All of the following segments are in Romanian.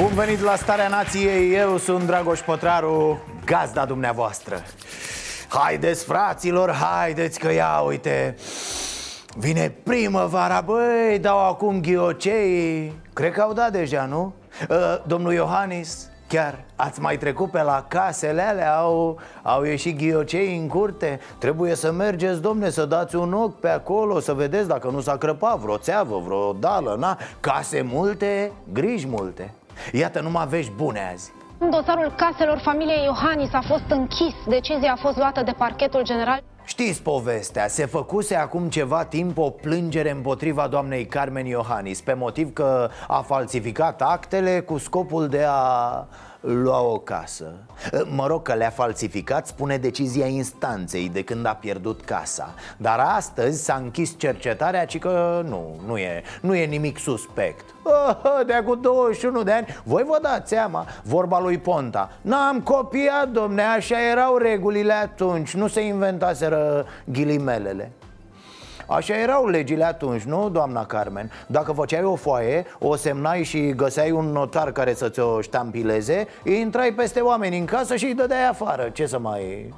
Bun venit la Starea Nației, eu sunt Dragoș Pătraru, gazda dumneavoastră. Haideți fraților, haideți că ia uite Vine primăvara, băi, dau acum ghiocei Cred că au dat deja, nu? Uh, domnul Iohannis, chiar ați mai trecut pe la casele alea Au, au ieșit ghiocei în curte. Trebuie să mergeți, domne, să dați un ochi pe acolo Să vedeți dacă nu s-a crăpat vreo țeavă, vreo dală, na? Case multe, griji multe Iată numai vești bune azi Dosarul caselor familiei Iohannis a fost închis. Decizia a fost luată de parchetul general. Știți povestea, se făcuse acum ceva timp o plângere împotriva doamnei Carmen Iohannis Pe motiv că a falsificat actele cu scopul de a lua o casă. Mă rog că le-a falsificat, spune decizia instanței de când a pierdut casa. Dar astăzi s-a închis cercetarea, ci că nu, nu e, nu e nimic suspect. Oh, De cu 21 de ani, voi vă dați seama, vorba lui Ponta. N-am copiat, domne, așa erau regulile atunci, nu se inventaseră ghilimelele Așa erau legile atunci, nu, doamna Carmen? Dacă făceai o foaie, o semnai și găseai un notar care să ți-o ștampileze Intrai peste oameni în casă și îi dădeai afară. Ce să mai...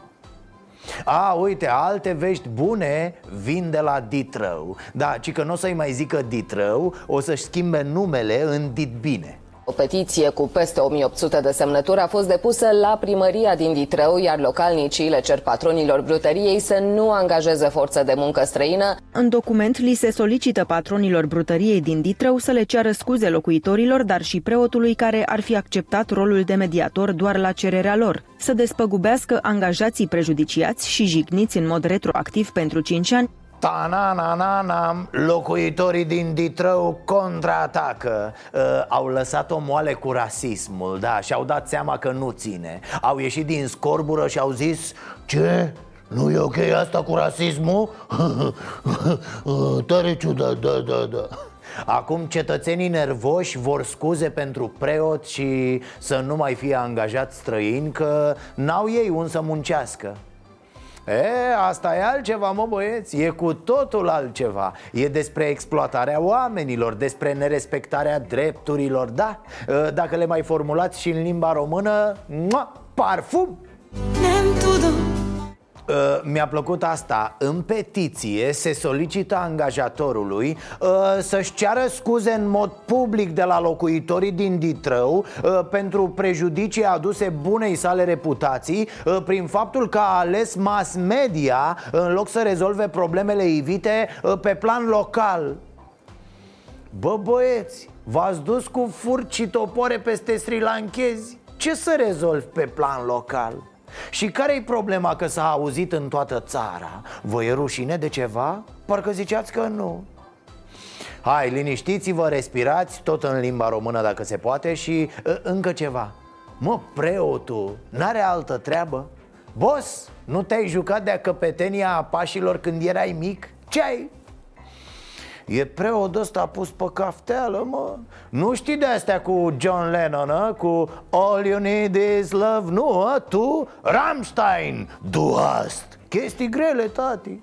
A, uite, alte vești bune vin de la Ditrău. Da, ci că nu o să-i mai zică Ditrău, o să-și schimbe numele în Ditbine o petiție cu peste 1800 de semnături a fost depusă la primăria din Ditrău, iar localnicii le cer patronilor brutăriei să nu angajeze forță de muncă străină. În document li se solicită patronilor brutăriei din Ditrău să le ceară scuze locuitorilor, dar și preotului care ar fi acceptat rolul de mediator doar la cererea lor, să despăgubească angajații prejudiciați și jigniți în mod retroactiv pentru 5 ani Ta-na-na-na-na, locuitorii din Ditrău contraatacă uh, Au lăsat o moale cu rasismul, da, și-au dat seama că nu ține Au ieșit din scorbură și au zis Ce? Nu e ok asta cu rasismul? Tare ciudat, da, da, da Acum cetățenii nervoși vor scuze pentru preot și să nu mai fie angajați străini Că n-au ei un să muncească E, asta e altceva, mă băieți, e cu totul altceva E despre exploatarea oamenilor, despre nerespectarea drepturilor, da? Dacă le mai formulați și în limba română, mua, parfum! Uh, mi-a plăcut asta În petiție se solicită angajatorului uh, Să-și ceară scuze în mod public de la locuitorii din Ditrău uh, Pentru prejudicii aduse bunei sale reputații Prin faptul că a ales mass media În loc să rezolve problemele ivite pe plan local Bă băieți, v-ați dus cu furci și topore peste sri Lankezi? Ce să rezolvi pe plan local? Și care-i problema că s-a auzit în toată țara? Vă e rușine de ceva? Parcă ziceați că nu Hai, liniștiți-vă, respirați, tot în limba română dacă se poate și uh, încă ceva Mă, preotul, n-are altă treabă? Bos, nu te-ai jucat de-a căpetenia a pașilor când erai mic? Ce ai? E preot ăsta pus pe cafteală, mă. Nu știi de astea cu John Lennon, a? Cu All you need is love? Nu, a? tu, Rammstein, du hast Chestii grele, tati.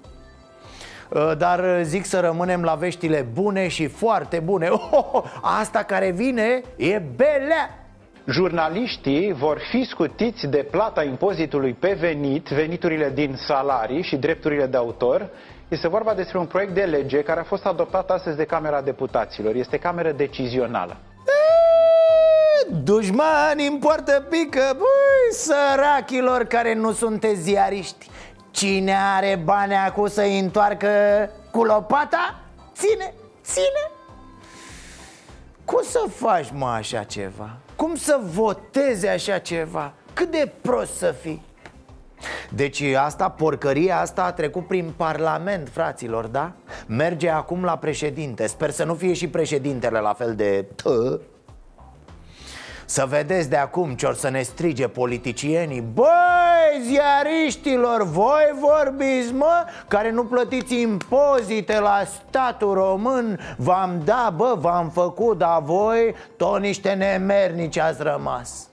Dar zic să rămânem la veștile bune și foarte bune. Oh, Asta care vine e belea. Jurnaliștii vor fi scutiți de plata impozitului pe venit, veniturile din salarii și drepturile de autor este vorba despre un proiect de lege care a fost adoptat astăzi de Camera Deputaților. Este cameră decizională. Dușmani în poartă pică, băi, sărachilor care nu sunteți ziariști Cine are bani acum să-i întoarcă cu lopata? Ține, ține Cum să faci, mă, așa ceva? Cum să votezi așa ceva? Cât de prost să fii? Deci asta, porcăria asta a trecut prin Parlament, fraților, da? Merge acum la președinte. Sper să nu fie și președintele la fel de tă să vedeți de acum ce or să ne strige politicienii. Băi, ziariștilor, voi vorbiți, mă, care nu plătiți impozite la statul român. V-am dat, bă, v-am făcut, dar voi tot niște nemernici ați rămas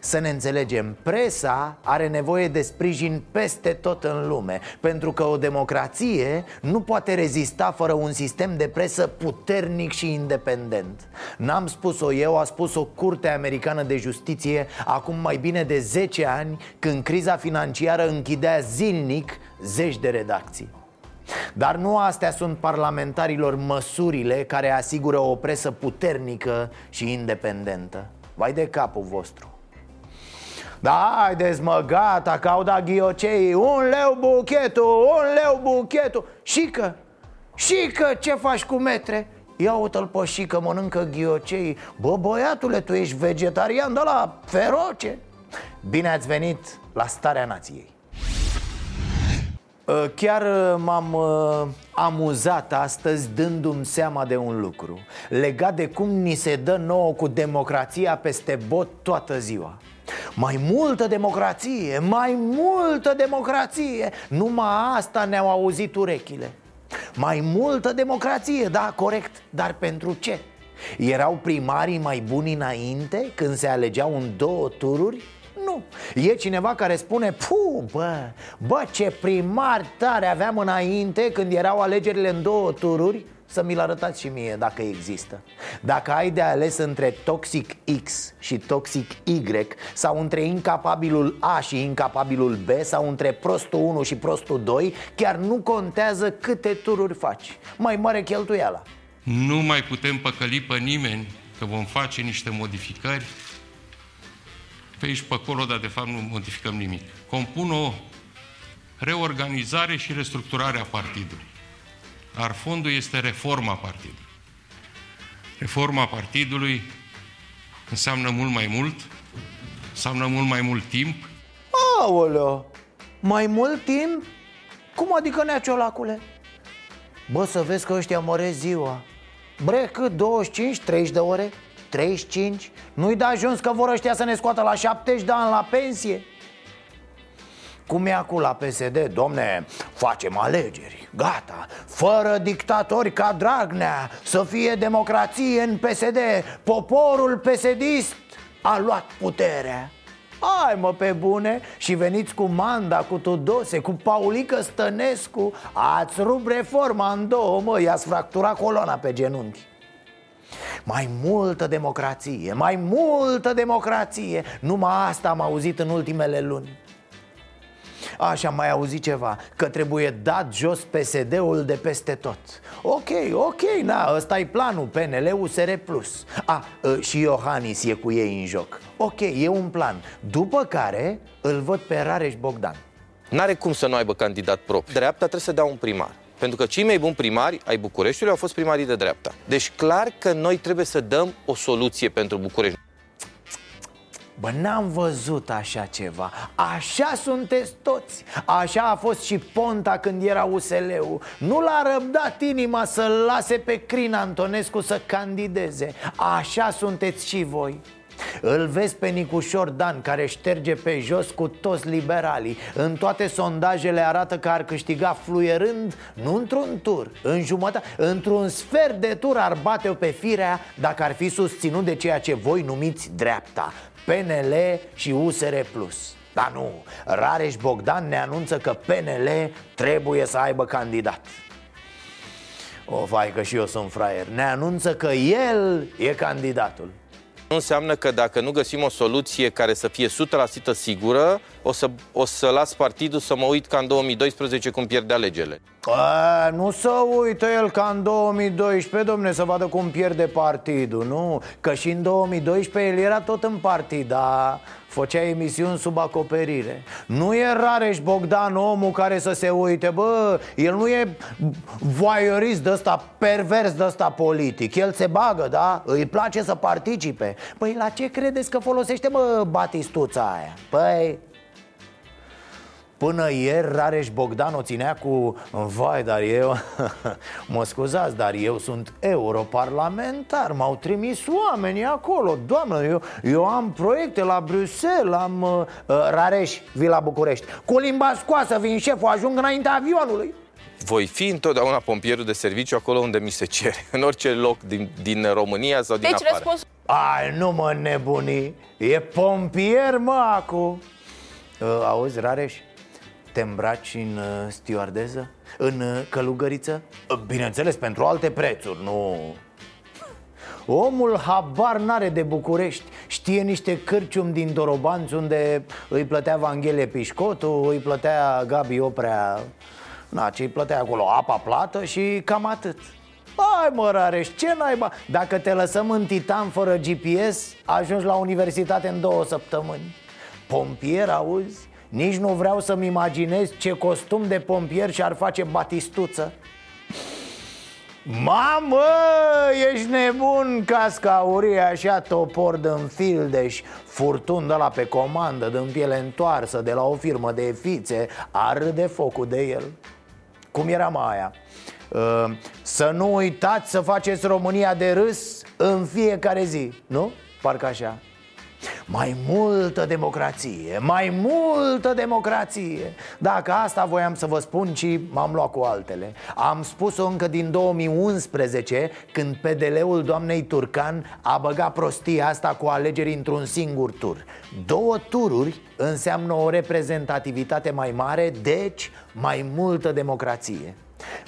să ne înțelegem, presa are nevoie de sprijin peste tot în lume Pentru că o democrație nu poate rezista fără un sistem de presă puternic și independent. N-am spus-o eu, a spus-o Curtea Americană de Justiție acum mai bine de 10 ani Când criza financiară închidea zilnic zeci de redacții. Dar nu astea sunt parlamentarilor măsurile care asigură o presă puternică și independentă. Vai de capul vostru da, haideți mă, gata, că au dat ghiocei Un leu buchetul, un leu buchetul. Și că, și că, ce faci cu metre? Ia uite-l pe și că mănâncă ghiocei Bă, băiatule, tu ești vegetarian de la feroce. Bine ați venit la Starea Nației. Ă, Chiar ă, m-am uh, amuzat astăzi dându-mi seama de un lucru. Legat de cum ni se dă nouă cu democrația peste bot toată ziua mai multă democrație, mai multă democrație Numai asta ne-au auzit urechile Mai multă democrație, da, corect, dar pentru ce? Erau primarii mai buni înainte când se alegeau în două tururi? Nu, e cineva care spune Puh, bă, bă, ce primari tare aveam înainte când erau alegerile în două tururi să mi-l arătați și mie dacă există Dacă ai de ales între Toxic X și Toxic Y Sau între incapabilul A și incapabilul B Sau între prostul 1 și prostul 2 Chiar nu contează câte tururi faci Mai mare cheltuiala Nu mai putem păcăli pe nimeni că vom face niște modificări pe aici pe acolo, dar de fapt nu modificăm nimic. Compun o reorganizare și restructurare a partidului. Dar fondul este reforma partidului. Reforma partidului înseamnă mult mai mult, înseamnă mult mai mult timp. Aoleo, mai mult timp? Cum adică nea ciolacule? Bă, să vezi că ăștia măresc ziua Bre, cât? 25, 30 de ore? 35? Nu-i da ajuns că vor ăștia să ne scoată la 70 de ani la pensie? Cum e acum la PSD? Domne, facem alegeri, gata. Fără dictatori ca Dragnea Să fie democrație în PSD Poporul psd a luat puterea Hai mă pe bune. Și veniți cu Manda, cu Tudose, cu Paulică Stănescu. Ați rupt reforma în două, mă, i-ați fracturat coloana pe genunchi. Mai multă democrație, mai multă democrație. Numai asta am auzit în ultimele luni Așa, mai auzi ceva? Că trebuie dat jos PSD-ul de peste tot. Ok, ok, na, ăsta e planul PNL USR Plus. A, ă, și Iohannis e cu ei în joc. Ok, e un plan. După care îl văd pe Rareș Bogdan. N-are cum să nu aibă candidat propriu. Dreapta trebuie să dea un primar. Pentru că cei mai buni primari ai Bucureștiului au fost primarii de dreapta. Deci clar că noi trebuie să dăm o soluție pentru București. Bă, n-am văzut așa ceva. Așa sunteți toți. Așa a fost și Ponta când era USL-ul Nu l-a răbdat inima să-l lase pe Crin Antonescu să candideze. Așa sunteți și voi. Îl vezi pe Nicușor Dan care șterge pe jos cu toți liberalii. În toate sondajele arată că ar câștiga fluierând Nu într-un tur, în jumătate Într-un sfert de tur ar bate-o pe firea Dacă ar fi susținut de ceea ce voi numiți dreapta PNL și USR Plus. Dar nu, Rareș Bogdan ne anunță că PNL trebuie să aibă candidat. O, vai că și eu sunt fraier. Ne anunță că el e candidatul nu înseamnă că dacă nu găsim o soluție care să fie 100% sigură, o să, o să las partidul să mă uit ca în 2012 cum pierde alegerile. A, nu să uită el ca în 2012, domne, să vadă cum pierde partidul, nu? Că și în 2012 el era tot în partid, dar făcea emisiuni sub acoperire Nu e Rareș Bogdan omul care să se uite Bă, el nu e voyeurist de ăsta, pervers de ăsta politic El se bagă, da? Îi place să participe Păi la ce credeți că folosește, bă, batistuța aia? Păi, Până ieri Rareș Bogdan o ținea cu Vai, dar eu Mă scuzați, dar eu sunt europarlamentar M-au trimis oamenii acolo. Doamnă, eu, eu am proiecte la Bruxelles Am uh, uh, Rareș, vii la București. Cu limba scoasă vin șeful, ajung înaintea avionului. Voi fi întotdeauna pompierul de serviciu acolo unde mi se cere, în orice loc din, din România sau din deci, afară. Răspuns... Ai, nu mă nebuni, e pompier, mă, acu. Uh, Auzi, Rareș, te îmbraci în uh, stewardeză? În uh, călugăriță? Uh, bineînțeles, pentru alte prețuri, nu... Omul habar n-are de București Știe niște cârcium din Dorobanți Unde îi plătea Vanghelie Pișcotu Îi plătea Gabi Oprea Na, ce îi plătea acolo? Apa plată și cam atât Hai mă, Rareș, ce naiba? Dacă te lăsăm în Titan fără GPS Ajungi la universitate în două săptămâni Pompier, auzi? Nici nu vreau să-mi imaginez ce costum de pompier și-ar face batistuță Mamă, ești nebun, casca aurie așa topor din fildeș Furtun de la pe comandă, din piele întoarsă de la o firmă de fițe Arde focul de el Cum era mai aia? Uh, să nu uitați să faceți România de râs în fiecare zi, nu? Parcă așa mai multă democrație, mai multă democrație. Dacă asta voiam să vă spun și m-am luat cu altele. Am spus-o încă din 2011 Când PDL-ul doamnei Turcan a băgat prostia asta cu alegeri într-un singur tur. Două tururi înseamnă o reprezentativitate mai mare Deci mai multă democrație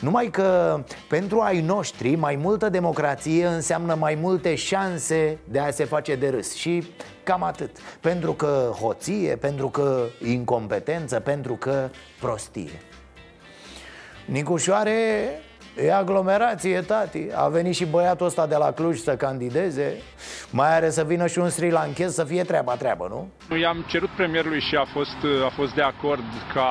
numai că pentru ai noștri mai multă democrație înseamnă mai multe șanse de a se face de râs. Și cam atât. Pentru că hoție, pentru că incompetență, pentru că prostie. Nicușoare E aglomerație, tati. A venit și băiatul ăsta de la Cluj să candideze. Mai are să vină și un sri lankez să fie treaba treabă, nu? I-am cerut premierului și a fost, a fost de acord ca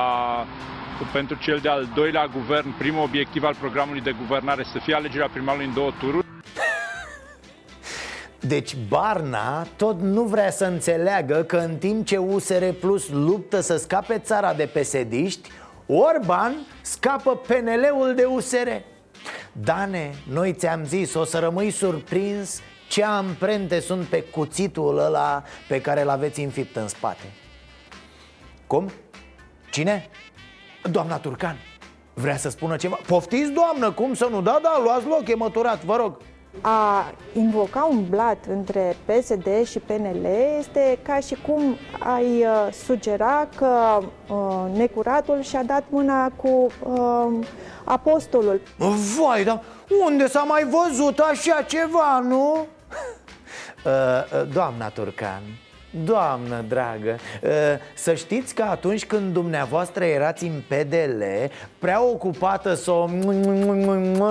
pentru cel de-al doilea guvern, primul obiectiv al programului de guvernare să fie alegerea primarului în două tururi. Deci Barna tot nu vrea să înțeleagă că în timp ce USR Plus luptă să scape țara de pesediști Orban scapă PNL-ul de USR Dane, noi ți-am zis, o să rămâi surprins ce amprente sunt pe cuțitul ăla pe care l-aveți înfipt în spate Cum? Cine? Doamna Turcan, vrea să spună ceva? Poftiți, doamnă, cum să nu? Da, da, luați loc, e măturat, vă rog a invoca un blat între PSD și PNL este ca și cum ai uh, sugera că uh, necuratul și-a dat mâna cu uh, apostolul. Vai, dar unde s-a mai văzut așa ceva, nu? Uh, uh, doamna Turcan, Doamnă dragă, ă, să știți că atunci când dumneavoastră erați în PDL Prea ocupată să o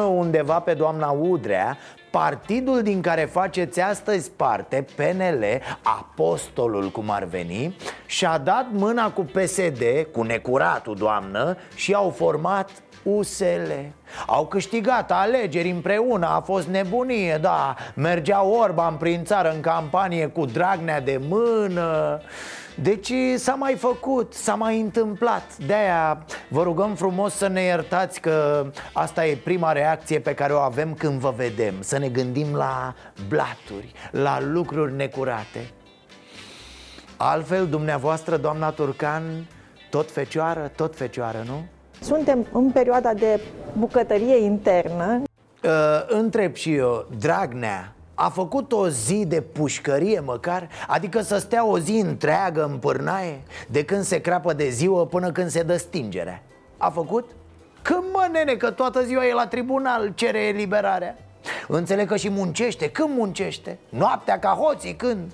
undeva pe doamna Udrea Partidul din care faceți astăzi parte, PNL, apostolul cum ar veni Și-a dat mâna cu PSD, cu necuratul doamnă Și au format USL Au câștigat alegeri împreună, a fost nebunie, da. Mergea Orban prin țară în campanie cu Dragnea de mână. Deci s-a mai făcut, s-a mai întâmplat. De-aia vă rugăm frumos să ne iertați că asta e prima reacție pe care o avem când vă vedem. Să ne gândim la blaturi, la lucruri necurate. Altfel, dumneavoastră, doamna Turcan, tot fecioară, tot fecioară, nu? Suntem în perioada de bucătărie internă. Uh, întreb și eu, Dragnea a făcut o zi de pușcărie măcar? Adică să stea o zi întreagă în pârnaie De când se crapă de ziua până când se dă stingerea A făcut? Când mă nene, că toată ziua e la tribunal, cere eliberarea Înțeleg că și muncește, când muncește? Noaptea ca hoții, când?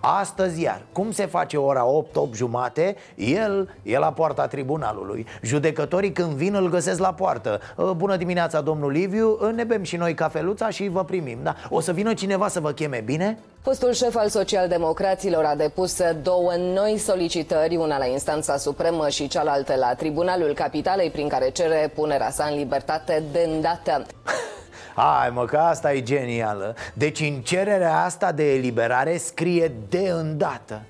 Astăzi iar, cum se face ora 8, 8 jumate, el e la poarta tribunalului Judecătorii când vin îl găsesc la poartă ă, Bună dimineața, domnul Liviu, ne bem și noi cafeluța și vă primim da? O să vină cineva să vă cheme, bine? Fostul șef al socialdemocraților a depus două noi solicitări, una la instanța supremă și cealaltă la Tribunalul Capitalei, prin care cere punerea sa în libertate de îndată. Hai mă, că asta e genială Deci în cererea asta de eliberare scrie de îndată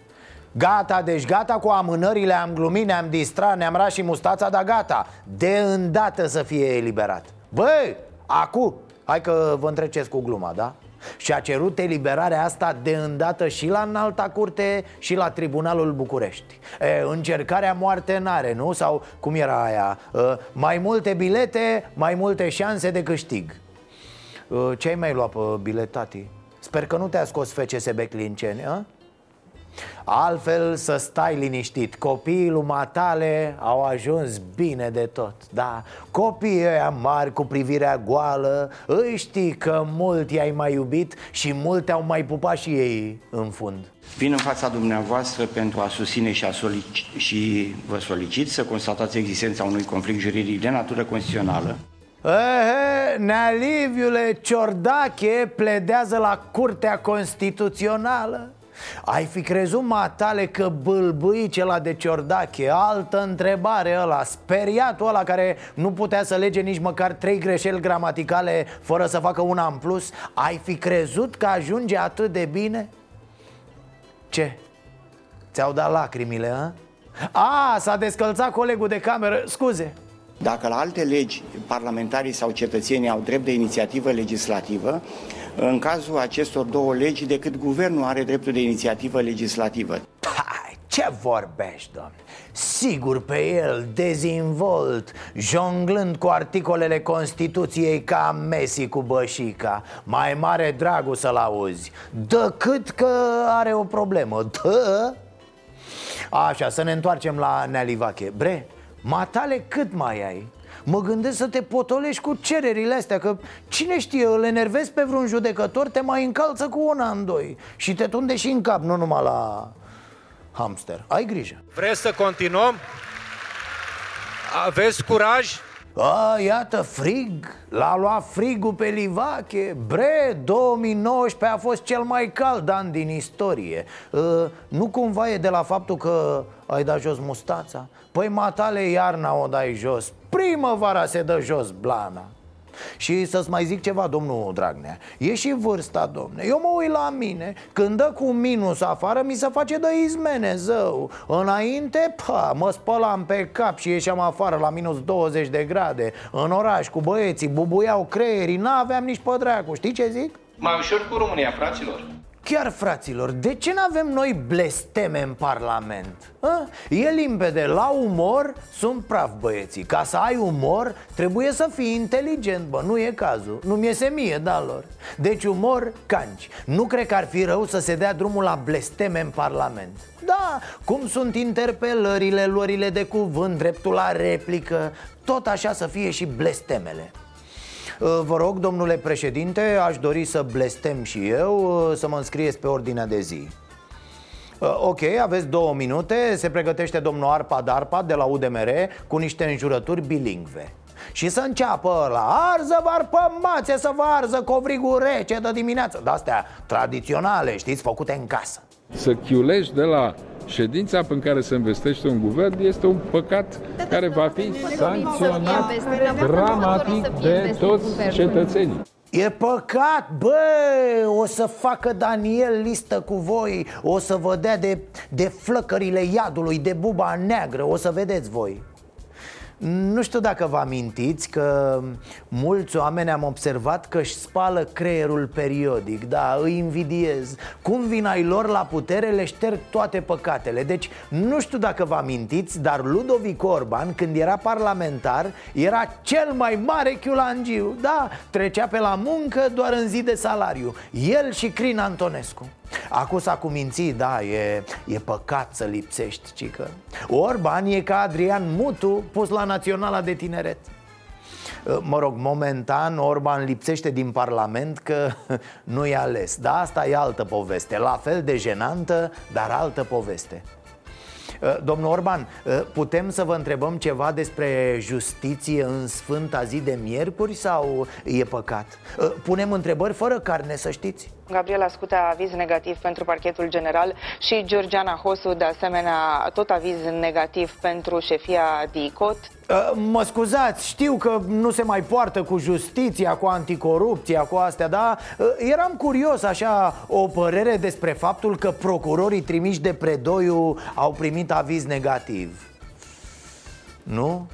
Gata, deci gata cu amânările, am glumit, ne-am distrat, ne-am ras și mustața, dar gata De îndată să fie eliberat Băi, acu, hai că vă întreceți cu gluma, da? Și a cerut eliberarea asta de îndată și la înalta curte și la Tribunalul București e, Încercarea moarte n-are, nu? Sau cum era aia? E, mai multe bilete, mai multe șanse de câștig e, Ce ai mai luat pe biletati? Sper că nu te-a scos FCSB Clinceni, a? Altfel să stai liniștit Copiii lui Matale au ajuns bine de tot Da, copiii ăia mari cu privirea goală Îi știi că mult i-ai mai iubit Și multe au mai pupat și ei în fund Vin în fața dumneavoastră pentru a susține și, a solici- și vă solicit să constatați existența unui conflict juridic de natură constituțională Ehe, Nea Liviule Ciordache pledează la Curtea Constituțională ai fi crezut, matale, că bâlbâi cela de ciordache Altă întrebare ăla, speriatul ăla care nu putea să lege nici măcar trei greșeli gramaticale Fără să facă una în plus Ai fi crezut că ajunge atât de bine? Ce? Ți-au dat lacrimile, a? A, s-a descălțat colegul de cameră, scuze Dacă la alte legi parlamentarii sau cetățenii au drept de inițiativă legislativă, în cazul acestor două legi, decât guvernul are dreptul de inițiativă legislativă. Hai, ce vorbești, domnule? Sigur pe el, dezinvolt, jonglând cu articolele Constituției ca Messi cu bășica. Mai mare dragul să-l auzi. Decât că are o problemă, dă! Așa, să ne întoarcem la Nealivache Bre, matale cât mai ai? Mă gândesc să te potolești cu cererile astea Că cine știe, îl enervezi pe vreun judecător Te mai încalță cu una în doi Și te tunde și în cap, nu numai la hamster Ai grijă Vreți să continuăm? Aveți curaj? A, iată, frig, l-a luat frigul pe Livache Bre, 2019 a fost cel mai cald an din istorie uh, Nu cumva e de la faptul că ai dat jos mustața? Păi matale iarna o dai jos. Primăvara se dă jos blana. Și să-ți mai zic ceva, domnul Dragnea. E și vârsta, domne. Eu mă uit la mine. Când dă cu minus afară, mi se face de izmene, zău. Înainte, pa, mă spălam pe cap și ieșeam afară la minus 20 de grade În oraș cu băieții, bubuiau creierii N-aveam nici pe dracu, știi ce zic? Mai ușor cu România, fraților Chiar, fraților, de ce nu avem noi blesteme în Parlament? A? E limpede, la umor sunt praf băieții. Ca să ai umor, trebuie să fii inteligent, bă, nu e cazul. Nu mi-e mie, da, lor. Deci umor, canci. Nu cred că ar fi rău să se dea drumul la blesteme în Parlament. Da, cum sunt interpelările, luările de cuvânt, dreptul la replică Tot așa să fie și blestemele. Uh, Vă rog, domnule președinte, aș dori să blestem și eu uh, Să mă înscrieți pe ordinea de zi. Uh, Ok, aveți două minute. Se pregătește domnul Arpa Darpa de la UDMR Cu niște înjurături bilingve. Și să înceapă la arză varpă mațe să vă arză covrigul rece de dimineață. De-astea tradiționale, știți, făcute în casă Să chiulești de la ședința în care se investește un guvern este un păcat care va fi sancționat dramatic de toți cetățenii. E păcat, bă, o să facă Daniel listă cu voi O să vă dea de, de flăcările iadului, de buba neagră O să vedeți voi nu știu dacă vă amintiți că mulți oameni am observat că își spală creierul periodic Da, îi invidiez. Cum vin ai lor la putere, le șterg toate păcatele. Deci nu știu dacă vă amintiți, dar Ludovic Orban, când era parlamentar Era cel mai mare chiulangiu Da, trecea pe la muncă doar în zi de salariu. El și Crin Antonescu Acum s-a cumințit, da, e, e păcat să lipsești, cică. Orban e ca Adrian Mutu pus la Naționala de Tineret. Mă rog, momentan Orban lipsește din Parlament că nu e ales. Dar asta e altă poveste, la fel de jenantă, dar altă poveste Domnul Orban, putem să vă întrebăm ceva despre justiție în sfânta zi de miercuri sau e păcat? Punem întrebări fără carne, să știți Gabriela Scutea aviz negativ pentru parchetul general și Georgiana Hosu de asemenea tot aviz negativ pentru șefia DICOT. Uh, Mă scuzați, știu că nu se mai poartă cu justiția, cu anticorupția, cu astea, dar uh, eram curios așa o părere despre faptul că procurorii trimiși de Predoiu au primit aviz negativ. Nu?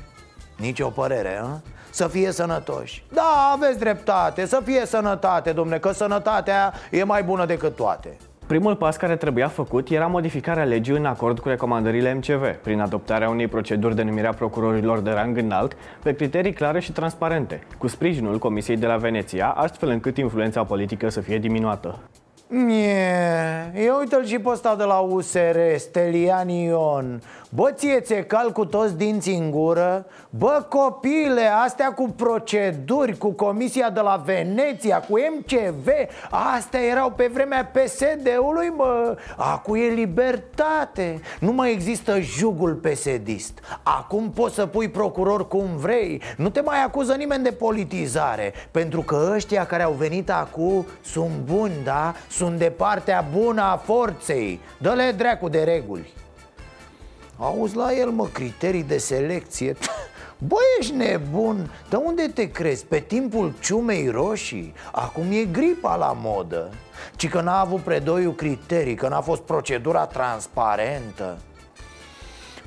Nici o părere, a? Să fie sănătoși Da, aveți dreptate, să fie sănătate, domne, că sănătatea e mai bună decât toate Primul pas care trebuia făcut era modificarea legii în acord cu recomandările MCV, prin adoptarea unei proceduri de numire a procurorilor de rang înalt pe criterii clare și transparente, cu sprijinul Comisiei de la Veneția, astfel încât influența politică să fie diminuată. Nie, eu uite-l și pe ăsta de la USR, Stelian Ion Bă, ție ți cal cu toți dinții în gură? Bă, copile, astea cu proceduri, cu Comisia de la Veneția, cu MCV Astea erau pe vremea PSD-ului, bă Acum e libertate. Nu mai există jugul PSD-ist Acum poți să pui procuror cum vrei. Nu te mai acuză nimeni de politizare Pentru că ăștia care au venit acum sunt buni, da? Sunt de partea bună a forței. Dă-le dracu de reguli Auzi la el, mă, criterii de selecție Bă, ești nebun? De unde te crezi? Pe timpul ciumei roșii? Acum e gripa la modă Ci că n-a avut predoiul criterii, că n-a fost procedura transparentă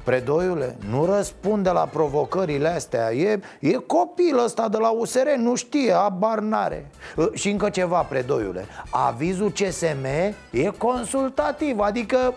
Predoiule, nu răspunde la provocările astea E, e copil ăsta de la USR, nu știe, abar n-are Și încă ceva, Predoiule Avizul CSM e consultativ, adică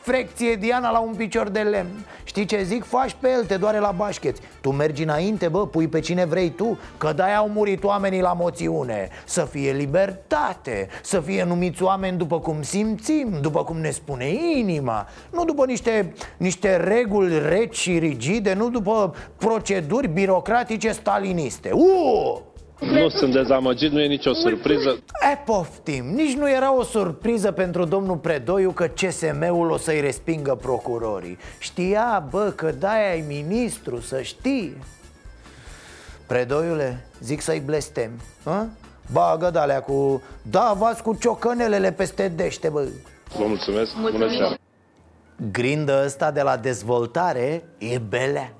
frecție Diana la un picior de lemn. Știi ce zic? Faci pe el, te doare la bașcheți Tu mergi înainte, bă, pui pe cine vrei tu Că de au murit oamenii la moțiune. Să fie libertate Să fie numiți oameni după cum simțim După cum ne spune inima. Nu după niște, niște reguli reci și rigide Nu după proceduri birocratice staliniste. Uuu! Nu sunt dezamăgit, nu e nicio surpriză. E, poftim, nici nu era o surpriză pentru domnul Predoiu că CSM-ul o să-i respingă procurorii. Știa, bă, că de-aia ai ministru, să știi. Predoiule, zic să-i blestem, hă? Bagă de cu... Da, v cu ciocănelele peste dește, bă. Vă mulțumesc, bună seara. Grindă ăsta de la dezvoltare e belea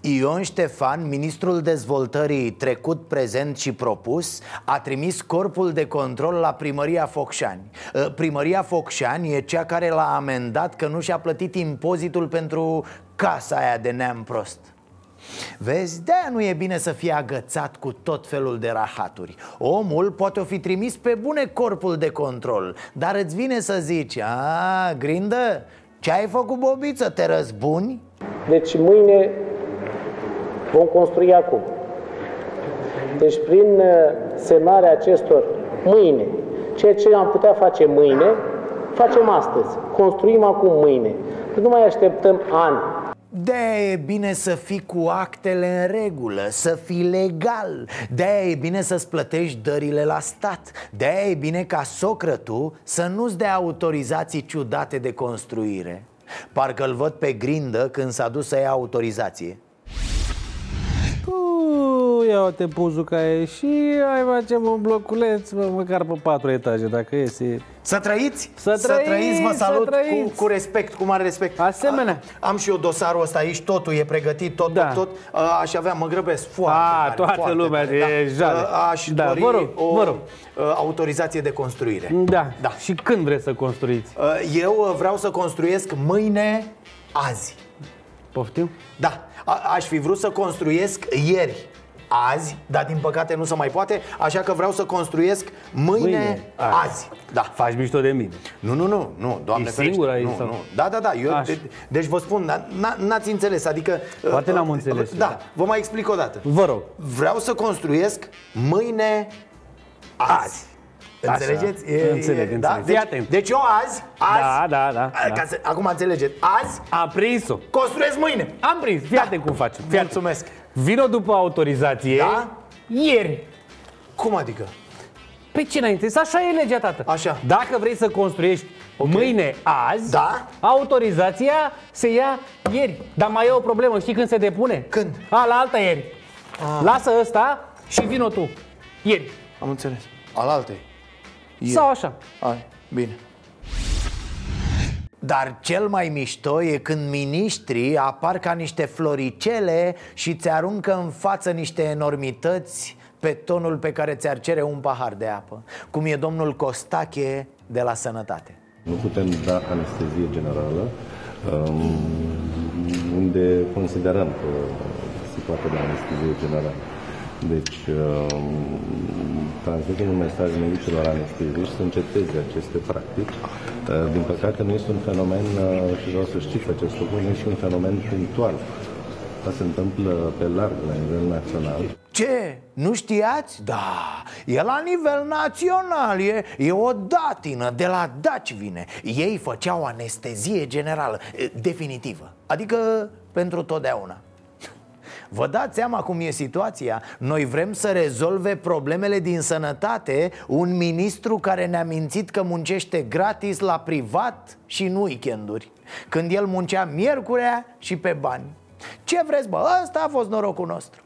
Ion Ștefan, ministrul dezvoltării trecut, prezent și propus, a trimis corpul de control la primăria Focșani. Ă, primăria Focșani e cea care l-a amendat că nu și-a plătit impozitul pentru casa aia de neam prost. Vezi, de nu e bine să fie agățat cu tot felul de rahaturi Omul poate o fi trimis pe bune corpul de control Dar îți vine să zici, a, grindă, ce ai făcut, bobiță, te răzbuni? Deci mâine vom construi acum. Deci prin uh, semnarea acestor mâine, ceea ce am putea face mâine, facem astăzi. Construim acum mâine. Nu mai așteptăm ani. de e bine să fii cu actele în regulă, să fii legal de e bine să-ți plătești dările la stat de e bine ca socră tu să nu-ți dea autorizații ciudate de construire Parcă-l văd pe grindă când s-a dus să ia autorizație ia te puzuca și ai facem un bloculeț, mă, măcar pe patru etaje, dacă iese. Să trăiți? Să trăiți, să trăiți vă salut să trăiți. Cu, cu respect, cu mare respect Asemenea Am și eu dosarul ăsta aici, totul e pregătit, tot, Da. tot, tot Aș avea, mă grăbesc foarte A, tare, toată foarte lumea tare, e jale. Aș Da, dori vă rog, o vă rog. uh, autorizație de construire Da. da. Și când vreți să construiți? Uh, Eu uh, vreau să construiesc mâine, azi Poftim? Da, A- aș fi vrut să construiesc ieri Azi, dar din păcate nu se mai poate Așa că vreau să construiesc mâine, Mâine, azi. azi. Da. Faci mișto de mine. Nu, nu, nu, nu, doamne Ești ferește. singur aici nu, sau? nu. Da, da, da, eu, Așa. de, deci vă spun, n- n-ați înțeles, adică Poate uh, n-am uh, înțeles. Da, vă mai explic o dată Vă rog. Vreau să construiesc mâine, azi Așa. Înțelegeți? Înțeleg, da? înțeleg. Fii Deci, atent. deci eu azi, azi Da, da, da, a- da. Ca să, acum înțelegeți, azi Am prins-o. construiesc mâine Am prins. Fii atent cum facem. Fii atent. Mulțumesc Vino după autorizație. Da? Ieri. Cum adică? Pe ce înainte? Așa e legea, tată. Așa. Dacă vrei să construiești mâine, azi, Da. autorizația se ia ieri. Dar mai e o problemă, știi când se depune? Când? A, la alta ieri. Lasă ăsta și vino tu. Ieri. Am înțeles Al altei Sau așa. Ai, bine Dar cel mai mișto e când miniștrii apar ca niște floricele Și ți aruncă în față niște enormități pe tonul pe care ți-ar cere un pahar de apă Cum e domnul Costache de la Sănătate Nu putem da anestezie generală um, unde considerăm că se poate da anestezie generală. Deci, um, transmitem un mesaj medicilor anesteziști să înceteze aceste practici. Uh, din păcate, nu este un fenomen, uh, și vreau să știți acest lucru, nu este un fenomen punctual. Asta se întâmplă pe larg la nivel național. Ce? Nu știați? Da, e la nivel național, e, e o datină, de la daci vine Ei făceau anestezie generală, e, definitivă, adică pentru totdeauna Vă dați seama cum e situația? Noi vrem să rezolve problemele din sănătate Un ministru care ne-a mințit că muncește gratis la privat și în weekenduri Când el muncea miercurea și pe bani Ce vreți, bă? Ăsta a fost norocul nostru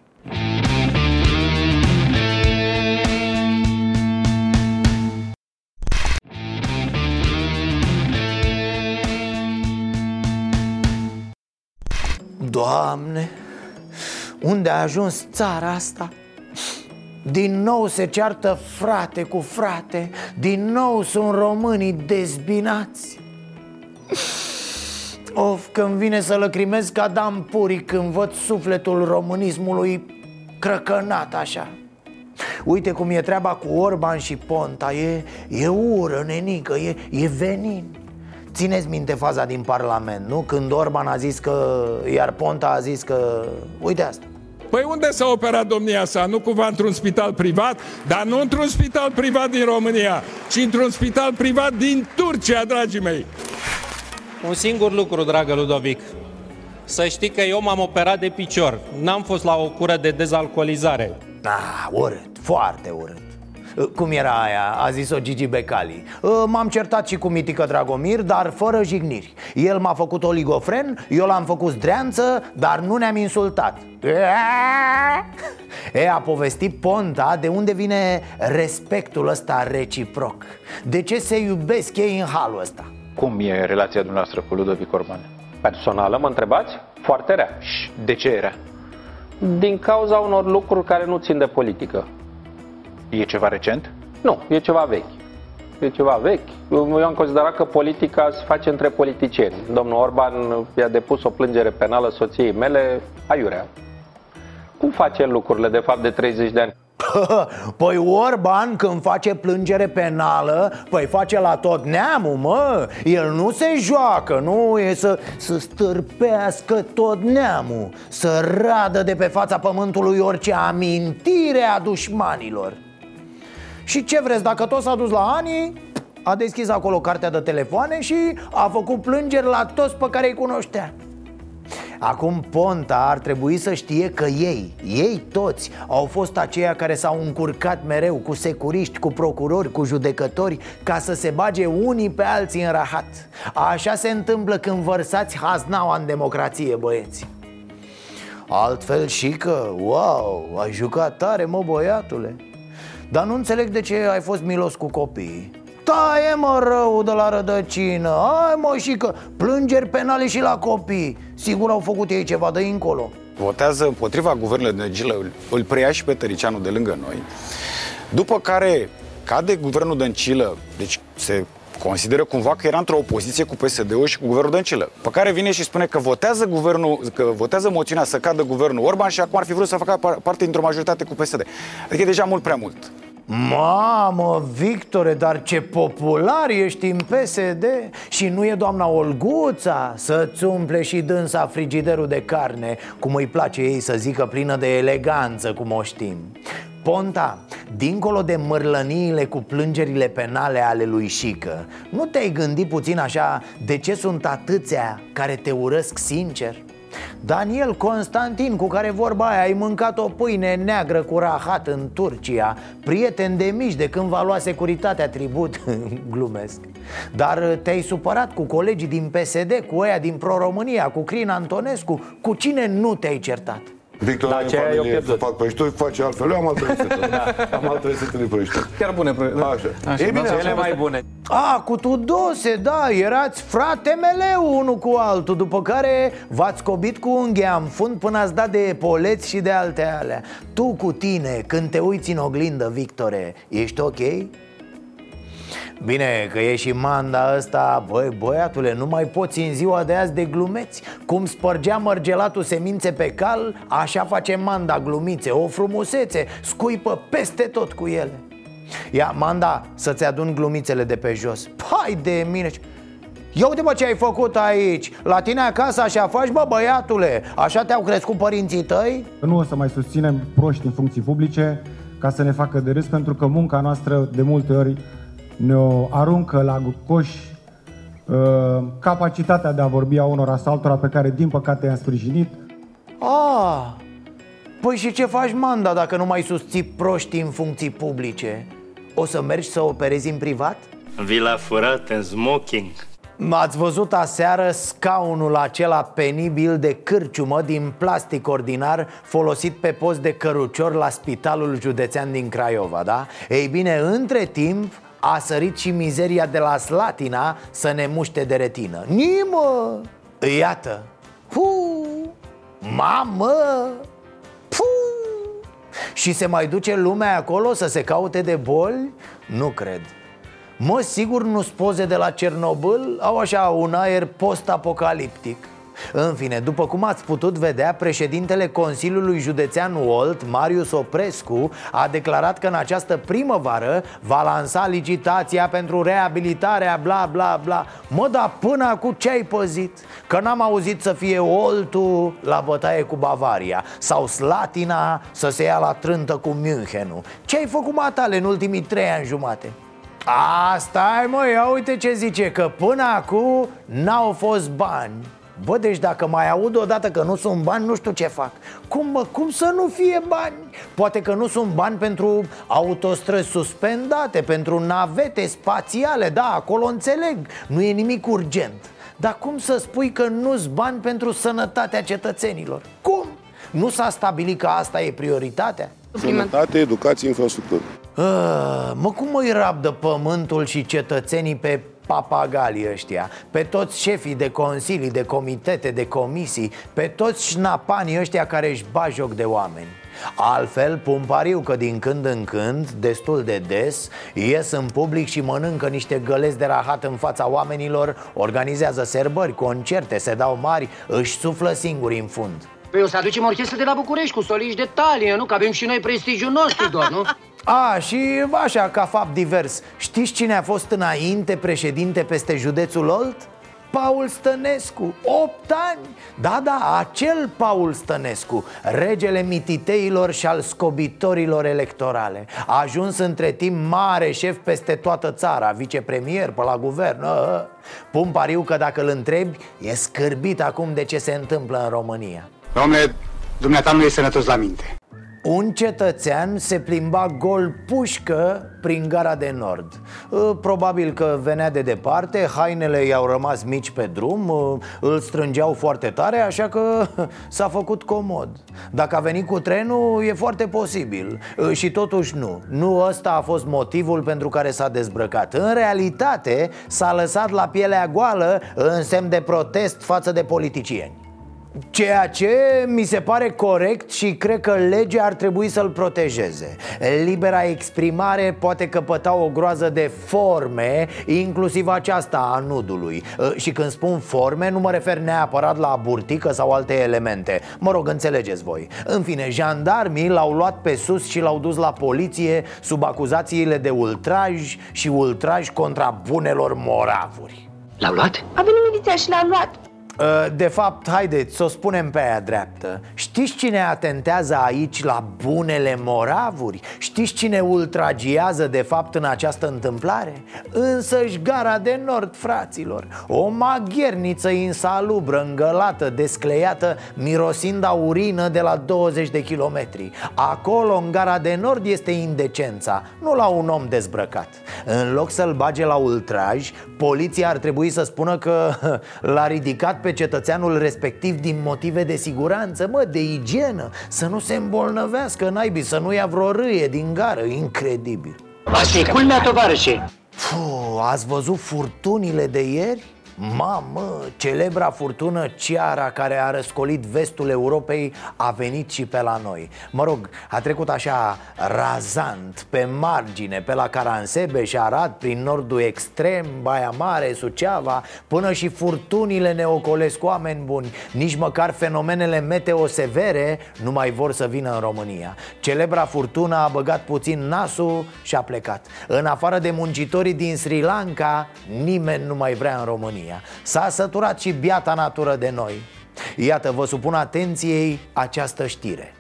Doamne, unde a ajuns țara asta? Din nou se ceartă frate cu frate. Din nou sunt românii dezbinați. Of, când vine să lăcrimez ca Dan Puri Când văd sufletul românismului crăcănat așa. Uite cum e treaba cu Orban și Ponta. E, e ură, nenică, e, e venin. Țineți minte faza din Parlament, nu? Când Orban a zis că, iar Ponta a zis că, uite asta Păi unde s-a operat domnia sa? Nu cumva într-un spital privat? Dar nu într-un spital privat din România, ci într-un spital privat din Turcia, dragii mei. Un singur lucru, dragă Ludovic. Să știi că eu m-am operat de picior. N-am fost la o cură de dezalcoolizare. Ah, urât, foarte urât cum era aia? A zis-o Gigi Becali M-am certat și cu Mitică Dragomir, dar fără jigniri El m-a făcut oligofren, eu l-am făcut zdreanță, dar nu ne-am insultat E, a povestit Ponta de unde vine respectul ăsta reciproc De ce se iubesc ei în halul ăsta Cum e relația dumneavoastră cu Ludovic Orban? Personală, mă întrebați? Foarte rea. Și de ce era? Din cauza unor lucruri care nu țin de politică. E ceva recent? Nu, e ceva vechi. E ceva vechi. Eu am considerat că politica se face între politicieni. Domnul Orban i-a depus o plângere penală soției mele, aiurea. Cum face lucrurile, de fapt, de 30 de ani? Păi Orban când face plângere penală Păi face la tot neamul, mă El nu se joacă, nu e să, să stârpească tot neamul Să radă de pe fața pământului orice amintire a dușmanilor și ce vreți, dacă tot s-a dus la ani A deschis acolo cartea de telefoane și a făcut plângeri la toți pe care îi cunoștea. Acum Ponta ar trebui să știe că ei, ei toți, au fost aceia care s-au încurcat mereu cu securiști, cu procurori, cu judecători Ca să se bage unii pe alții în rahat. Așa se întâmplă când vărsați haznaua în democrație, băieți. Altfel și că, wow, ai jucat tare, mă, băiatule dar nu înțeleg de ce ai fost milos cu copiii. Taie mă rău de la rădăcină. Ai mă și că plângeri penale și la copii. Sigur au făcut ei ceva de încolo. Votează împotriva guvernului de Gilă Îl preia și pe Tăricianu de lângă noi. După care cade guvernul Dăncilă Deci se consideră cumva că era într-o opoziție cu PSD-ul și cu guvernul Dăncilă. Pe care vine și spune că votează guvernul, că votează moțiunea să cadă guvernul Orban și acum ar fi vrut să facă parte dintr-o majoritate cu PSD. Adică e deja mult prea mult. Mamă, Victore, dar ce popular ești în PSD Și nu e doamna Olguța Să-ți umple și dânsa frigiderul de carne Cum îi place ei să zică plină de eleganță, cum o știm Ponta, dincolo de mărlăniile cu plângerile penale ale lui Șică Nu te-ai gândit puțin așa de ce sunt atâția care te urăsc sincer? Daniel Constantin, cu care vorba aia ai mâncat o pâine neagră cu rahat în Turcia Prieten de mici de când va lua securitatea tribut Glumesc Dar te-ai supărat cu colegii din PSD, cu ăia din Pro-România, cu Crin Antonescu Cu cine nu te-ai certat? Victor Da, are în ce ai eu familie să pierdut. fac prăjituri, face altfel. Eu am altă rețetă. Am altă rețetă de prăjituri. Chiar bune. Pre... Așa. Așa, e bine, cele așa mai bune. A, cu Tudose, da, erați frate meleu unul cu altul După care v-ați scobit cu unghia în fund până ați dat de epoleți și de alte alea Tu cu tine, când te uiți în oglindă, Victore, ești ok? Bine, că e și manda ăsta Băi, băiatule, nu mai poți în ziua de azi de glumeți. Cum spărgea mărgelatul semințe pe cal Așa face manda glumițe O frumusețe, scuipă peste tot cu ele. Ia, Manda, să-ți adun glumițele de pe jos. Pai de mine Ia uite bă ce ai făcut aici. La tine acasă așa faci bă băiatule? Așa te-au crescut părinții tăi? Nu o să mai susținem proști în funcții publice ca să ne facă de râs, pentru că munca noastră de multe ori ne aruncă la coș uh, capacitatea de a vorbi a unora sau altora pe care din păcate i-am sprijinit. Ah, păi și ce faci, Manda, dacă nu mai susții proști în funcții publice? O să mergi să operezi în privat? Vila furat în smoking. Ați văzut aseară scaunul acela penibil de cârciumă din plastic ordinar folosit pe post de cărucior la spitalul județean din Craiova, da? Ei bine, între timp a sărit și mizeria de la Slatina să ne muște de retină Nimă! Iată! Hu! Mamă! Pu! Și se mai duce lumea acolo să se caute de boli? Nu cred Mă, sigur nu poze de la Cernobâl Au așa un aer post-apocaliptic în fine, după cum ați putut vedea, președintele Consiliului Județean Olt, Marius Oprescu, a declarat că în această primăvară va lansa licitația pentru reabilitarea bla bla bla Mă, dar până acum ce ai păzit? Că n-am auzit să fie Oltul la bătaie cu Bavaria Sau Slatina să se ia la trântă cu Münchenul Ce ai făcut matale în ultimii trei ani jumate? A, stai mă, ia uite ce zice Că până acum n-au fost bani Bă, deci dacă mai aud odată că nu sunt bani, nu știu ce fac Cum, mă, cum să nu fie bani? Poate că nu sunt bani pentru autostrăzi suspendate Pentru navete spațiale, da, acolo înțeleg Nu e nimic urgent Dar cum să spui că nu-s bani pentru sănătatea cetățenilor? Cum? Nu s-a stabilit că asta e prioritatea? Sănătate, educație, infrastructură. Ah, mă, cum îi rabdă pământul și cetățenii pe papagalii ăștia Pe toți șefii de consilii, de comitete, de comisii Pe toți șnapanii ăștia care își ba joc de oameni Altfel, pun pariu că din când în când, destul de des, ies în public și mănâncă niște găleți de rahat în fața oamenilor Organizează serbări, concerte, se dau mari, își suflă singuri în fund Păi o să aducem orchestră de la București cu soliști de talie, nu? Că avem și noi prestigiul nostru doar, nu? A, și așa, ca fapt divers Știți cine a fost înainte președinte peste județul Olt? Paul Stănescu, 8 ani Da, da, acel Paul Stănescu Regele mititeilor și al scobitorilor electorale A ajuns între timp mare șef peste toată țara Vicepremier pe la guvern ă, Pun pariu că dacă îl întrebi E scârbit acum de ce se întâmplă în România Domnule, dumneata nu e sănătos la minte. Un cetățean se plimba gol pușcă prin gara de nord. Uh, Probabil că venea de departe, hainele i-au rămas mici pe drum uh, Îl strângeau foarte tare, așa că s-a făcut comod. Dacă a venit cu trenul, e foarte posibil. Uh, Și totuși nu. Nu ăsta a fost motivul pentru care s-a dezbrăcat. În realitate, s-a lăsat la pielea goală în semn de protest față de politicieni Ceea ce mi se pare corect și cred că legea ar trebui să-l protejeze. Libera exprimare poate căpăta o groază de forme, inclusiv aceasta a nudului. Uh, Și când spun forme, nu mă refer neapărat la burtică sau alte elemente. Mă rog, înțelegeți voi. În fine, jandarmii l-au luat pe sus și l-au dus la poliție Sub acuzațiile de ultraj și ultraj contra bunelor moravuri. L-au luat? A venit miliția și l-a luat. Uh, De fapt, haideți să o spunem pe aia dreaptă Știți cine atentează aici la bunele moravuri? Știți cine ultragiază de fapt în această întâmplare? Însăși gara de nord, fraților O magherniță insalubră, îngălată, descleiată Mirosind a urină de la 20 de kilometri Acolo, în gara de nord, este indecența Nu la un om dezbrăcat În loc să-l bage la ultraj Poliția ar trebui să spună că l-a ridicat pe cetățeanul respectiv din motive de siguranță, mă, de igienă Să nu se îmbolnăvească, naibii, să nu ia vreo râie din gară, incredibil. Asta e culmea, tovarășe. Puh, ați văzut furtunile de ieri? Mamă, celebra furtună Ciara care a răscolit vestul Europei a venit și pe la noi. Mă rog, a trecut așa razant, pe margine, pe la Caransebe și Arad, prin nordul extrem, Baia Mare, Suceava Până și furtunile ne ocolesc oameni buni. Nici măcar fenomenele meteo severe nu mai vor să vină în România. Celebra furtună a băgat puțin nasul și a plecat. În afară de muncitorii din Sri Lanka, nimeni nu mai vrea în România România. S-a săturat și biata natură de noi. Iată, vă supun atenției această știre.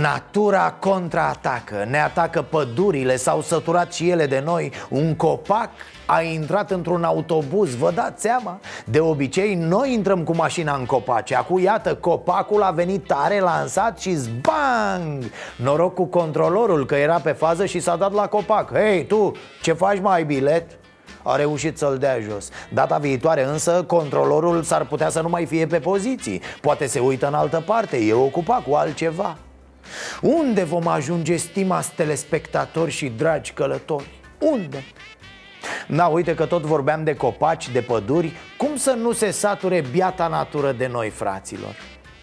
Natura contraatacă, ne atacă pădurile, s-au săturat și ele de noi. Un copac a intrat într-un autobuz, vă dați seama? De obicei noi intrăm cu mașina în copaci Acum iată, copacul a venit tare, lansat și zbang! Noroc cu controlorul că era pe fază și s-a dat la copac. Hei, tu, ce faci mai bilet? A reușit să-l dea jos Data viitoare însă controlorul s-ar putea să nu mai fie pe poziții Poate se uită în altă parte, e ocupat cu altceva Unde vom ajunge, stimați telespectatori și dragi călători? Unde? Da, uite că tot vorbeam de copaci, de păduri Cum să nu se sature biata natură de noi, fraților?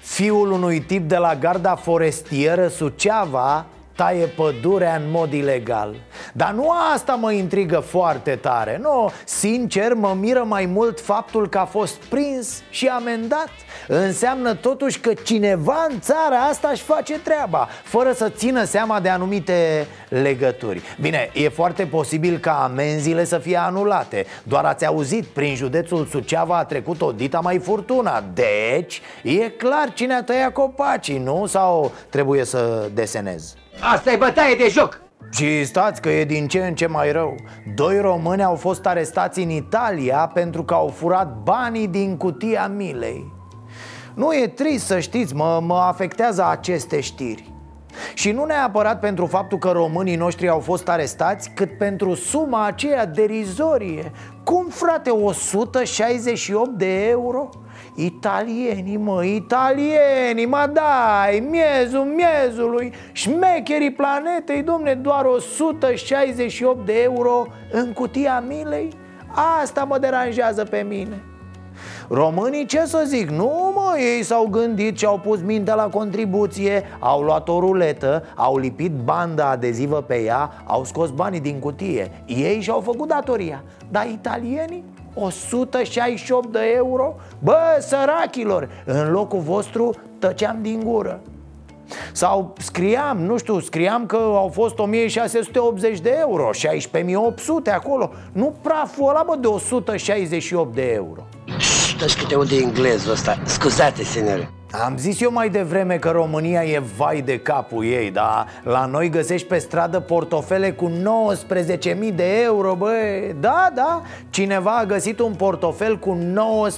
Fiul unui tip de la garda forestieră Suceava taie pădurea în mod ilegal. Dar nu asta mă intrigă foarte tare Nu, sincer mă miră mai mult faptul că a fost prins și amendat. Înseamnă totuși că cineva în țara asta își face treaba Fără să țină seama de anumite legături. Bine, e foarte posibil ca amenziile să fie anulate. Doar ați auzit, prin județul Suceava a trecut o dita mai furtuna Deci, e clar cine a tăiat copacii, nu? Sau trebuie să desenez? Asta e bătaie de joc. Și stați că e din ce în ce mai rău. Doi români au fost arestați în Italia pentru că au furat banii din cutia milei. Nu e trist să știți, mă, mă afectează aceste știri și nu neapărat pentru faptul că românii noștri au fost arestați Cât pentru suma aceea derizorie. Cum frate, 168 de euro? Italienii, mă, italienii, mă dai, miezul miezului Șmecherii planetei, domne, doar 168 de euro în cutia milei? Asta mă deranjează pe mine Românii ce să zic? Nu mă, ei s-au gândit și au pus mintea la contribuție Au luat o ruletă, au lipit banda adezivă pe ea Au scos banii din cutie Ei și-au făcut datoria Dar italienii? 168 de euro? Bă, sărachilor, în locul vostru tăceam din gură sau scriam, nu știu, scriam că au fost 1680 de euro 16800 acolo Nu praful ăla, mă, de 168 de euro Știi câte unde e englezul ăsta. Scuzate, senere am zis eu mai devreme că România e vai de capul ei, dar la noi găsești pe stradă portofele cu 19.000 de euro, băi. Da, da, cineva a găsit un portofel cu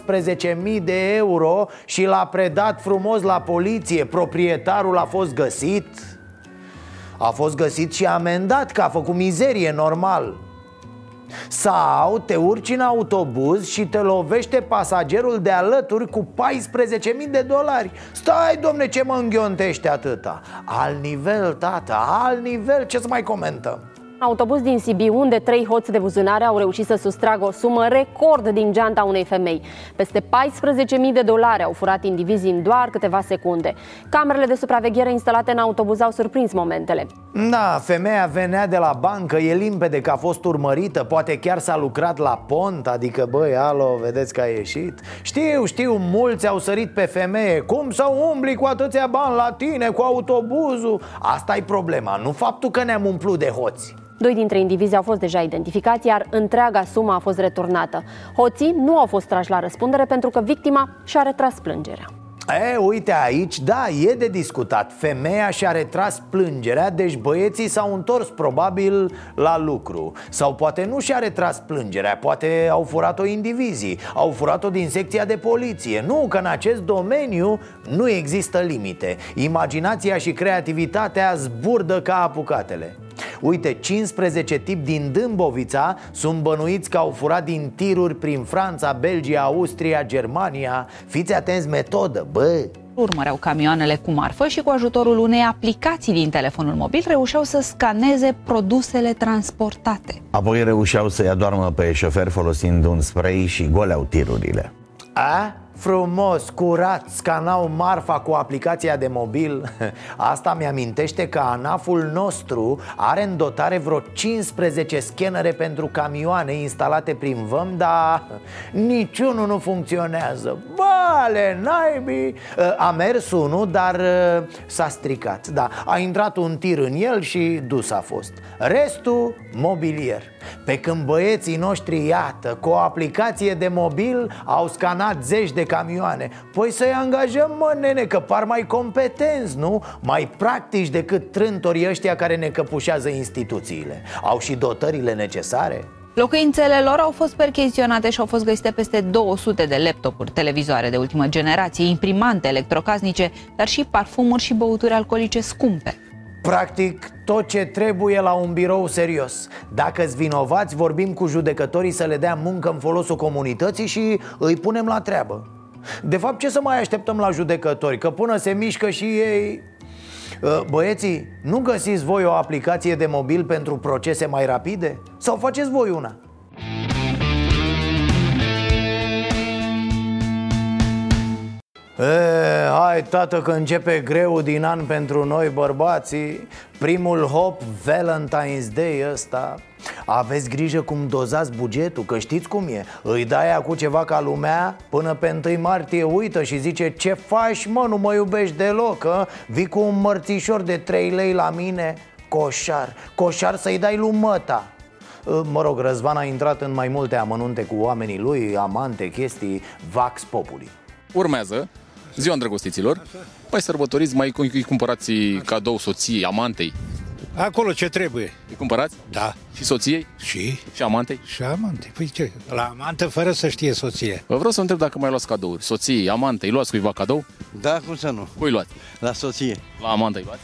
19.000 de euro și l-a predat frumos la poliție. Proprietarul a fost găsit. A fost găsit și amendat că a făcut mizerie normal sau te urci în autobuz și te lovește pasagerul de alături cu 14.000 de dolari Stai, domne, ce mă înghiontește atâta? Al nivel, tata, al nivel, ce să mai comentăm? Autobuz din Sibiu, unde trei hoți de buzunare au reușit să sustragă o sumă record din geanta unei femei. Peste 14.000 de dolari au furat indivizii în doar câteva secunde. Camerele de supraveghere instalate în autobuz au surprins momentele. Da, femeia venea de la bancă, e limpede că a fost urmărită, poate chiar s-a lucrat la pont, adică băi, alo, vedeți că a ieșit. Știu, știu, mulți au sărit pe femeie, cum să umbli cu atâția bani la tine, cu autobuzul? Asta e problema, nu faptul că ne-am umplut de hoți Doi dintre indivizi au fost deja identificați, iar întreaga sumă a fost returnată. Hoții nu au fost trași la răspundere pentru că victima și-a retras plângerea. E, uite aici, da, e de discutat. Femeia și-a retras plângerea Deci băieții s-au întors probabil la lucru. Sau poate nu și-a retras plângerea Poate au furat-o indivizii Au furat-o din secția de poliție. Nu, că în acest domeniu nu există limite. Imaginația și creativitatea zburdă ca apucatele Uite, 15 tip din Dâmbovița sunt bănuiți că au furat din tiruri prin Franța, Belgia, Austria, Germania Fiți atenți metodă, bă! Urmăreau camioanele cu marfă și cu ajutorul unei aplicații din telefonul mobil reușeau să scaneze produsele transportate. Apoi reușeau să-i adoarmă pe șofer folosind un spray și goleau tirurile A? Frumos, curat, scanau marfa cu aplicația de mobil. Asta mi-amintește că ANAF-ul nostru are în dotare vreo 15 scanere pentru camioane instalate prin văm Dar niciunul nu funcționează. Bale, naibii! A mers unul, dar s-a stricat. Da, a intrat un tir în el și dus a fost. Restul, mobilier. Pe când băieții noștri, iată, cu o aplicație de mobil au scanat zeci de camioane Păi să-i angajăm, mă, nene, că par mai competenți, nu? Mai practici decât trântorii ăștia care ne căpușează instituțiile Au și dotările necesare? Locuințele lor au fost percheziționate și au fost găsite peste 200 de laptopuri, televizoare de ultimă generație, imprimante electrocasnice, dar și parfumuri și băuturi alcoolice scumpe. Practic, tot ce trebuie la un birou serios Dacă-ți vinovați, vorbim cu judecătorii să le dea muncă în folosul comunității și îi punem la treabă De fapt, ce să mai așteptăm la judecători? Că până se mișcă și ei... Băieții, nu găsiți voi o aplicație de mobil pentru procese mai rapide? Sau faceți voi una? E, hai tată că începe greu din an pentru noi bărbații. Primul hop Valentine's Day ăsta. Aveți grijă cum dozați bugetul, că știți cum e. Îi dai cu ceva ca lumea Până pe 1 martie uită și zice Ce faci mă, nu mă iubești deloc a? Vii cu un mărțișor de 3 lei la mine Coșar, coșar să-i dai lui măta. Mă rog, Răzvan a intrat în mai multe amănunte cu oamenii lui Amante, chestii, vax populi. Urmează Ziua îndrăgostiților Mai sărbătoriți, mai îi cumpărați cadou soției, amantei Acolo ce trebuie Îi cumpărați? Da Și soției? Și? Și amantei? Și amante Păi ce? La amantă fără să știe soție Vă vreau să întreb dacă mai luați cadouri Soției, amantei, luați cuiva cadou? Da, cum să nu Cui luați? La soție La amantei luați?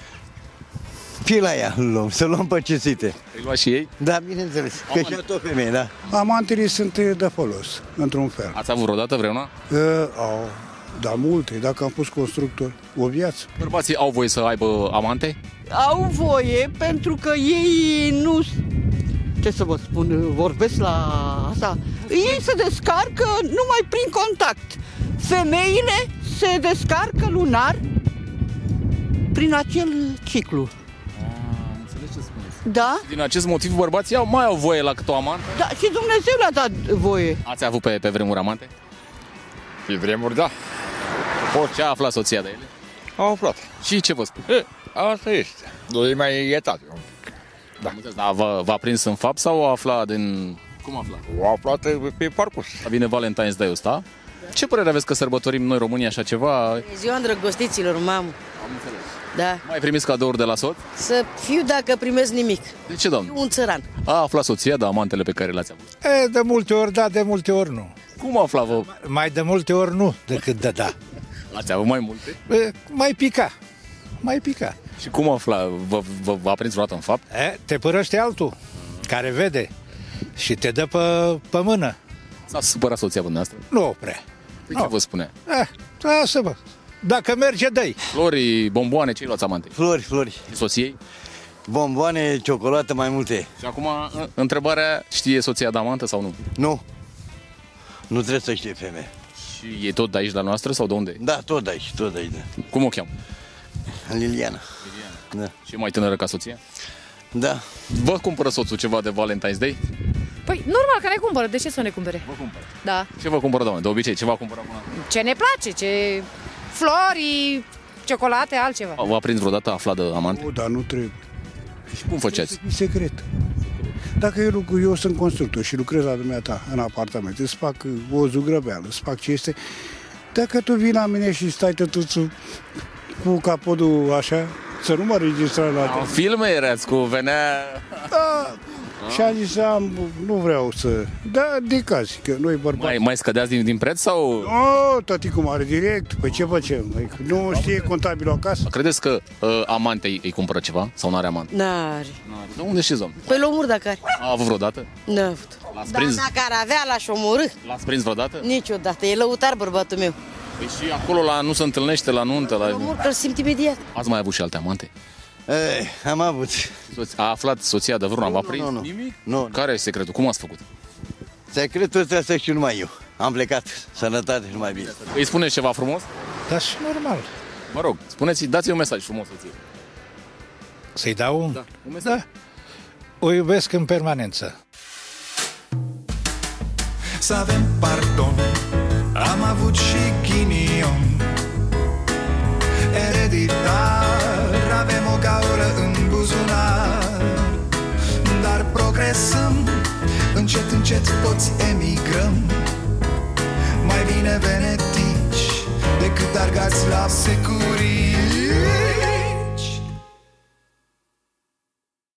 Și la ea îl luăm, să luăm pe cinstite Îi luați și ei? Da, bineînțeles, că și tot femeie, da Amantele sunt de folos, într-un fel Ați avut vreodată vreuna? Uh, au, da, multe, dacă am fost constructor, o viață Bărbații au voie să aibă amante? Au voie pentru că ei nu ce să vă spun, vorbesc la asta. Ei se descarcă numai prin contact. Femeile se descarcă lunar prin acel ciclu. Da? Din acest motiv bărbații au, mai au voie la cât o amant? Da, și Dumnezeu le-a dat voie. Ați avut pe, pe vremuri amante? Pe vremuri, da. Ce a aflat soția de ele? Au aflat. Și ce vă spun? E, asta este. Noi mai ietat. Da. Dar v-a, v-a prins în fapt sau a aflat din... Cum a aflat? O aflat pe parcurs. Vine Valentine's Day ăsta. Ce părere aveți că sărbătorim noi România așa ceva? E ziua îndrăgostiților, mamă. Am înțeles. Da. Mai primiți cadouri de la soț? Să fiu dacă primesc nimic. De ce, doamne? Un țăran. A aflat soția de amantele pe care le-ați avut. E, de multe ori da, de multe ori nu. Cum afla vă? Mai de multe ori nu decât de da. Ați avut mai multe? E, mai pica. Mai pica. Și cum afla? Vă, vă, v-a prins vreodată în fapt? E, te părăște altul care vede și te dă pe, pe mână. S-a supărat soția dumneavoastră? Nu prea. Păi ce vă spune? Eh, lasă mă. Dacă merge, dă Flori, bomboane, ce luați amante? Flori, flori. Și soției? Bomboane, ciocolată, mai multe. Și acum, întrebarea, știe soția de amantă sau nu? Nu. Nu trebuie să știe femeie. Și e tot de aici la noastră sau de unde? Da, tot de aici, tot de aici. Da. Cum o cheamă? Liliana. Liliana. Da. Și e mai tânără ca soția? Da. Vă cumpără soțul ceva de Valentine's Day? Păi, normal că ne cumpără. De ce să ne cumpere? Vă cumpără. Da. Ce vă cumpără, doamne? De obicei, ce vă cumpără acum? Ce ne place, ce... Flori, ciocolate, altceva. V-a prins vreodată aflat de amante? O, dar nu trebuie. Și cum făceați? E secret. Dacă eu, lucru, eu sunt constructor și lucrez la dumneata în apartament, îți fac o zugrăbeală, îți fac ce este, dacă tu vii la mine și stai tătuțul cu capodul așa, să nu mă registra la tine. filme erați cu venea... Da, Și am zis, am, nu vreau să... Da, de caz, că noi bărbați... Mai, mai scădeați din, din preț sau... Oh, tati cum are direct, păi ce facem? Adică Nu știe contabilul acasă? Credeți că uh, amantei îi cumpără ceva sau nu are amant? N-are. De unde știți, domnule? Păi l-omor dacă are. A avut vreodată? N-a avut. L-ați Dar prins? dacă ar avea, l-aș omorâ. L-ați prins vreodată? Niciodată. E lăutar bărbatul meu. Păi și acolo la nu se întâlnește la nuntă, la... Omor că îl simt imediat. Ați mai avut și alte amante? Eh, am avut. Soț- A aflat soția de vreuna, v-a prins? nu, nu. Nimic? Nu. Care e secretul? Cum ați făcut? Secretul ăsta să știu numai eu. Am plecat. Sănătate și numai bine. Îi spuneți ceva frumos? Da, și normal. Mă rog, spuneți dați-i un mesaj frumos soției. Să-i dau un... Da, un mesaj. Da. O iubesc în permanență. Să avem pardon Am avut și ghinion Ereditar Avem o gaură în buzunar. Dar progresăm Încet, încet toți emigrăm. Mai bine venetici Decât argați la securii